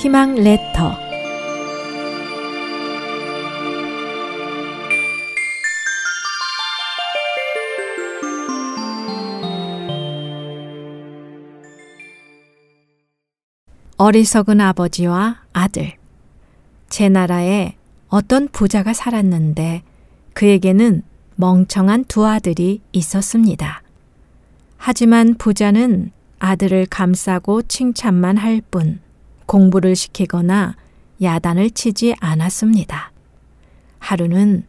희망 레터. 어리석은 아버지와 아들. 제 나라에 어떤 부자가 살았는데 그에게는 멍청한 두 아들이 있었습니다. 하지만 부자는 아들을 감싸고 칭찬만 할 뿐 공부를 시키거나 야단을 치지 않았습니다. 하루는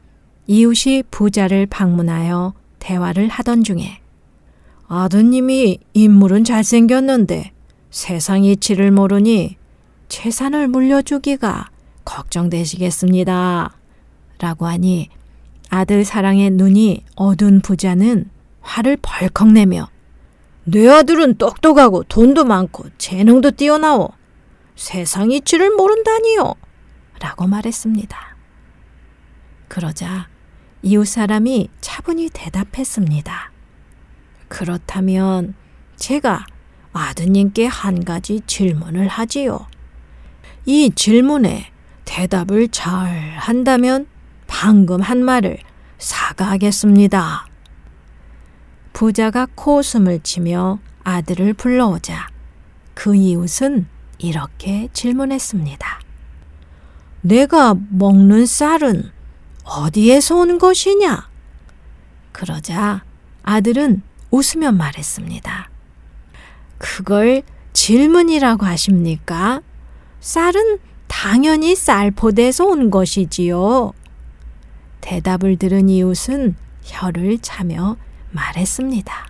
이웃이 부자를 방문하여 대화를 하던 중에 아드님이 인물은 잘생겼는데 세상 이치를 모르니 재산을 물려주기가 걱정되시겠습니다. 라고 하니 아들 사랑의 눈이 어두운 부자는 화를 벌컥 내며 내 아들은 똑똑하고 돈도 많고 재능도 뛰어나오. 세상 이치를 모른다니요. 라고 말했습니다. 그러자 이웃 사람이 차분히 대답했습니다. 그렇다면 제가 아드님께 한 가지 질문을 하지요. 이 질문에 대답을 잘 한다면 방금 한 말을 사과하겠습니다. 부자가 코웃음을 치며 아들을 불러오자 그 이웃은 이렇게 질문했습니다. 내가 먹는 쌀은 어디에서 온 것이냐? 그러자 아들은 웃으며 말했습니다. 그걸 질문이라고 하십니까? 쌀은 당연히 쌀포대에서 온 것이지요. 대답을 들은 이웃은 혀를 차며 말했습니다.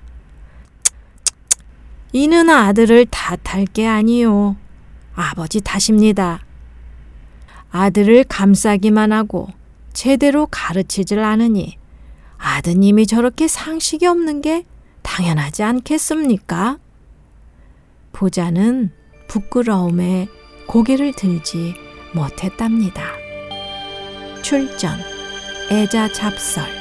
이는 아들을 탓할 게 아니요. 아버지 탓입니다. 아들을 감싸기만 하고 제대로 가르치질 않으니 아드님이 저렇게 상식이 없는 게 당연하지 않겠습니까? 부자는 부끄러움에 고개를 들지 못했답니다. 출전 애자 잡설